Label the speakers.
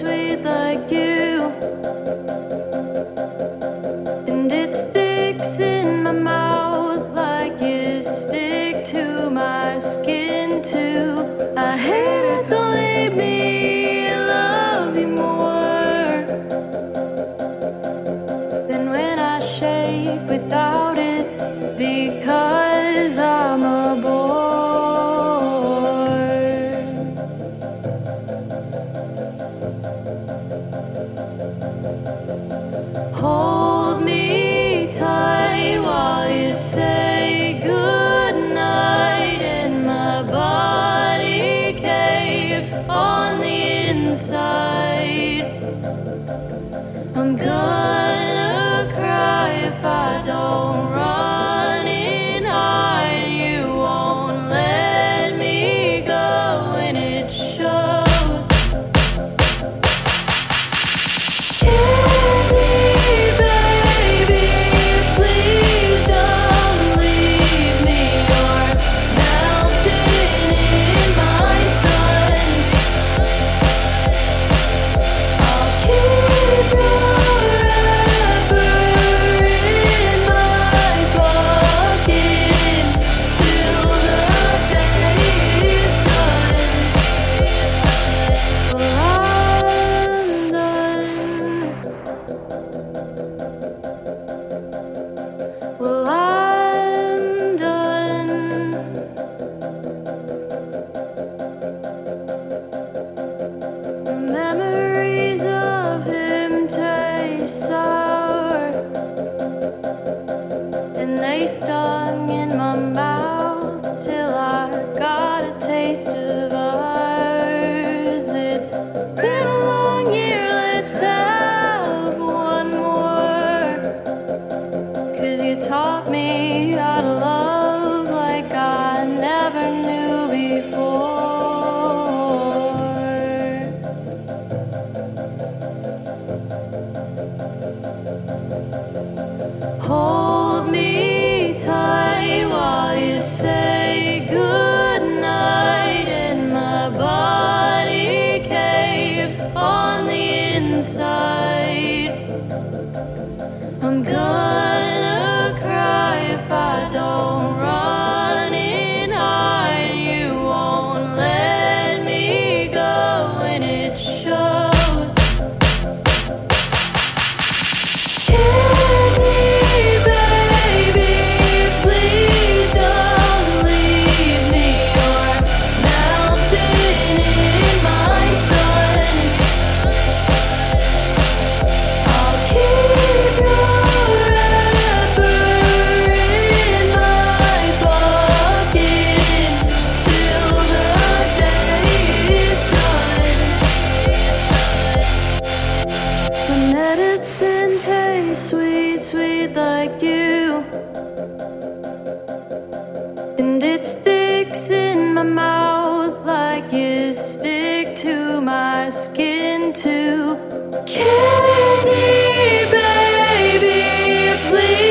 Speaker 1: sweet like you. and it sticks in my mouth like you stick to my skin too. Kitty, baby, please.